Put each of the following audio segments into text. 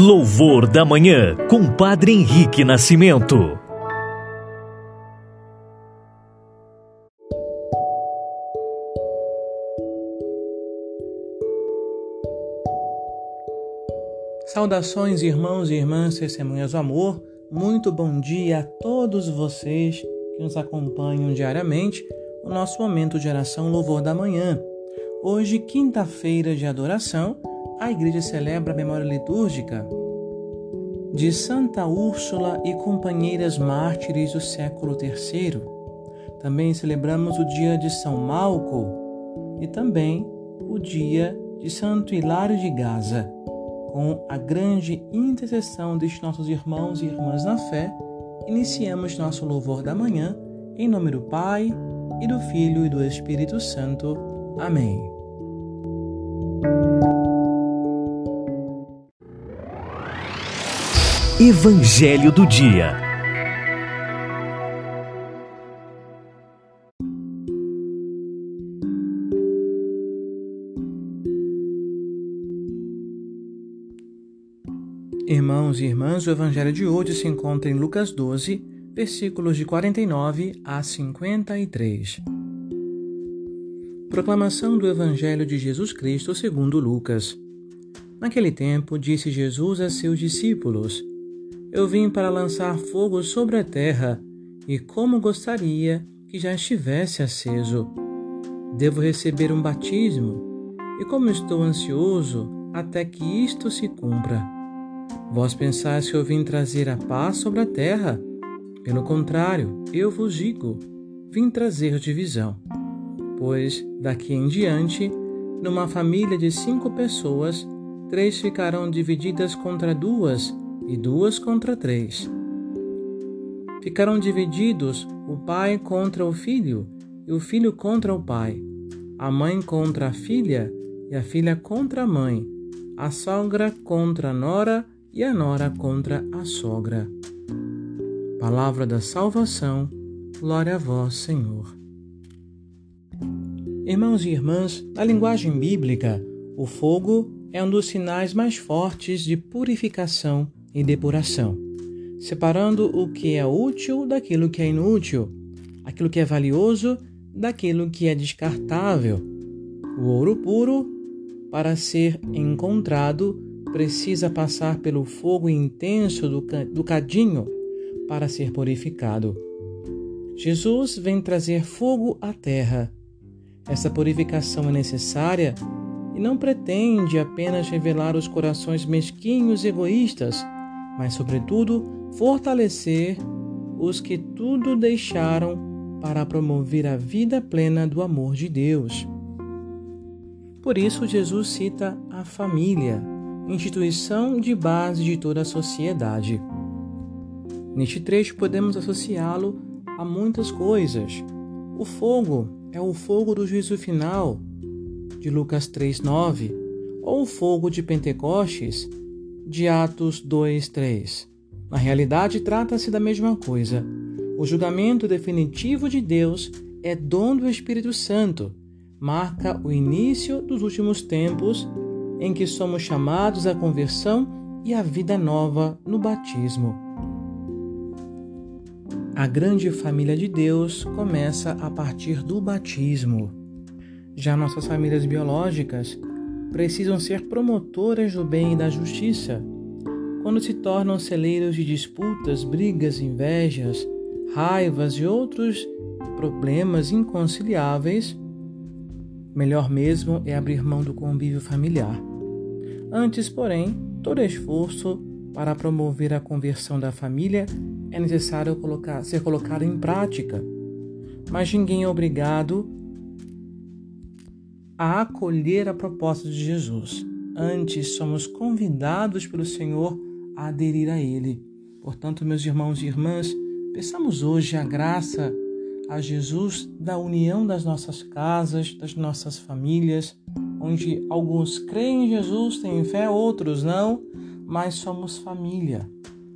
Louvor da Manhã, com Padre Henrique Nascimento. Saudações, irmãos e irmãs, testemunhas do amor. Muito bom dia a todos vocês que nos acompanham diariamente no nosso momento de oração Louvor da Manhã. Hoje, quinta-feira de adoração, a igreja celebra a memória litúrgica de Santa Úrsula e companheiras mártires do século III. Também celebramos o dia de São Malco e também o dia de Santo Hilário de Gaza. Com a grande intercessão destes nossos irmãos e irmãs na fé, iniciamos nosso louvor da manhã, em nome do Pai, e do Filho e do Espírito Santo. Amém. Evangelho do Dia. Irmãos e irmãs, o Evangelho de hoje se encontra em Lucas 12, versículos de 49 a 53. Proclamação do Evangelho de Jesus Cristo segundo Lucas. Naquele tempo, disse Jesus a seus discípulos: eu vim para lançar fogo sobre a terra, e como gostaria que já estivesse aceso. Devo receber um batismo, e como estou ansioso até que isto se cumpra. Vós pensais que eu vim trazer a paz sobre a terra? Pelo contrário, eu vos digo, vim trazer divisão. Pois, daqui em diante, numa família de cinco pessoas, três ficarão divididas contra duas e duas contra três. Ficaram divididos o pai contra o filho e o filho contra o pai, a mãe contra a filha e a filha contra a mãe, a sogra contra a nora e a nora contra a sogra. Palavra da salvação, glória a vós, Senhor. Irmãos e irmãs, na linguagem bíblica, o fogo é um dos sinais mais fortes de purificação e depuração, separando o que é útil daquilo que é inútil, aquilo que é valioso daquilo que é descartável. O ouro puro, para ser encontrado, precisa passar pelo fogo intenso do, do cadinho para ser purificado. Jesus vem trazer fogo à terra. Essa purificação é necessária e não pretende apenas revelar os corações mesquinhos e egoístas mas, sobretudo, fortalecer os que tudo deixaram para promover a vida plena do amor de Deus. Por isso, Jesus cita a família, instituição de base de toda a sociedade. Neste trecho, podemos associá-lo a muitas coisas. O fogo é o fogo do juízo final, de Lucas 3,9, ou o fogo de Pentecostes, de Atos 2, 3. Na realidade, trata-se da mesma coisa. O julgamento definitivo de Deus é dom do Espírito Santo, marca o início dos últimos tempos em que somos chamados à conversão e à vida nova no batismo. A grande família de Deus começa a partir do batismo. Já nossas famílias biológicas precisam ser promotoras do bem e da justiça. Quando se tornam celeiros de disputas, brigas, invejas, raivas e outros problemas inconciliáveis, melhor mesmo é abrir mão do convívio familiar. Antes, porém, todo esforço para promover a conversão da família é necessário colocar, ser colocado em prática. Mas ninguém é obrigado a acolher a proposta de Jesus. Antes, somos convidados pelo Senhor a aderir a Ele. Portanto, meus irmãos e irmãs, peçamos hoje a graça a Jesus da união das nossas casas, das nossas famílias, onde alguns creem em Jesus, têm fé, outros não, mas somos família.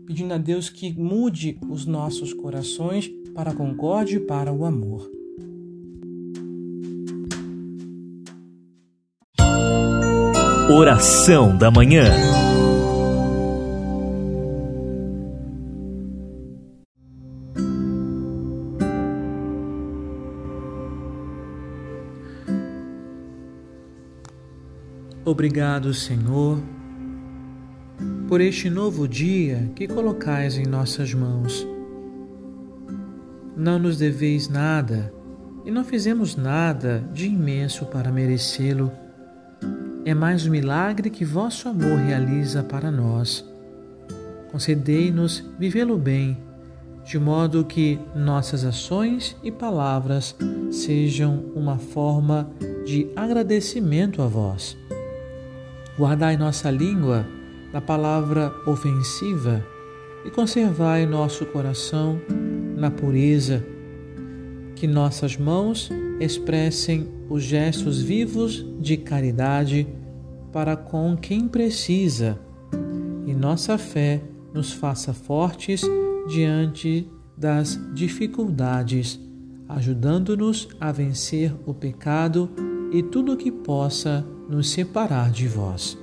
Pedindo a Deus que mude os nossos corações para a concórdia e para o amor. Oração da Manhã. Obrigado, Senhor, por este novo dia que colocais em nossas mãos. Não nos deveis nada e não fizemos nada de imenso para merecê-lo é mais um milagre que vosso amor realiza para nós. Concedei-nos vivê-lo bem, de modo que nossas ações e palavras sejam uma forma de agradecimento a vós. Guardai nossa língua da palavra ofensiva e conservai nosso coração na pureza. Que nossas mãos expressem os gestos vivos de caridade para com quem precisa e nossa fé nos faça fortes diante das dificuldades, ajudando-nos a vencer o pecado e tudo o que possa nos separar de vós.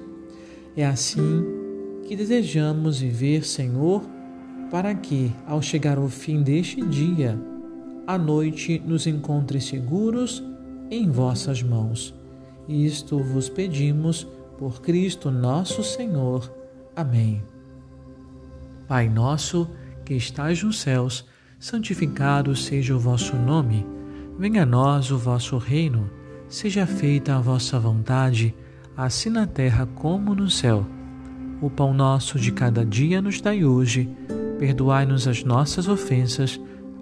É assim que desejamos viver, Senhor, para que, ao chegar ao fim deste dia, a noite nos encontre seguros em vossas mãos. Isto vos pedimos por Cristo nosso Senhor. Amém. Pai nosso, que estais nos céus, santificado seja o vosso nome. Venha a nós o vosso reino. Seja feita a vossa vontade, assim na terra como no céu. O pão nosso de cada dia nos dai hoje. Perdoai-nos as nossas ofensas,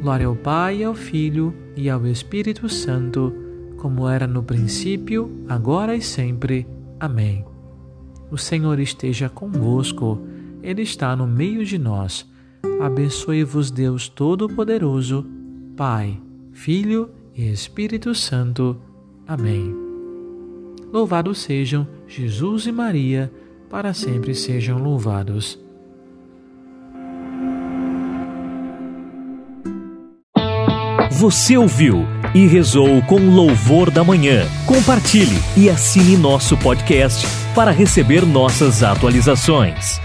Glória ao Pai, ao Filho e ao Espírito Santo, como era no princípio, agora e sempre. Amém. O Senhor esteja convosco, Ele está no meio de nós. Abençoe-vos, Deus Todo-Poderoso, Pai, Filho e Espírito Santo. Amém. Louvados sejam Jesus e Maria, para sempre sejam louvados. Você ouviu e rezou com louvor da manhã. Compartilhe e assine nosso podcast para receber nossas atualizações.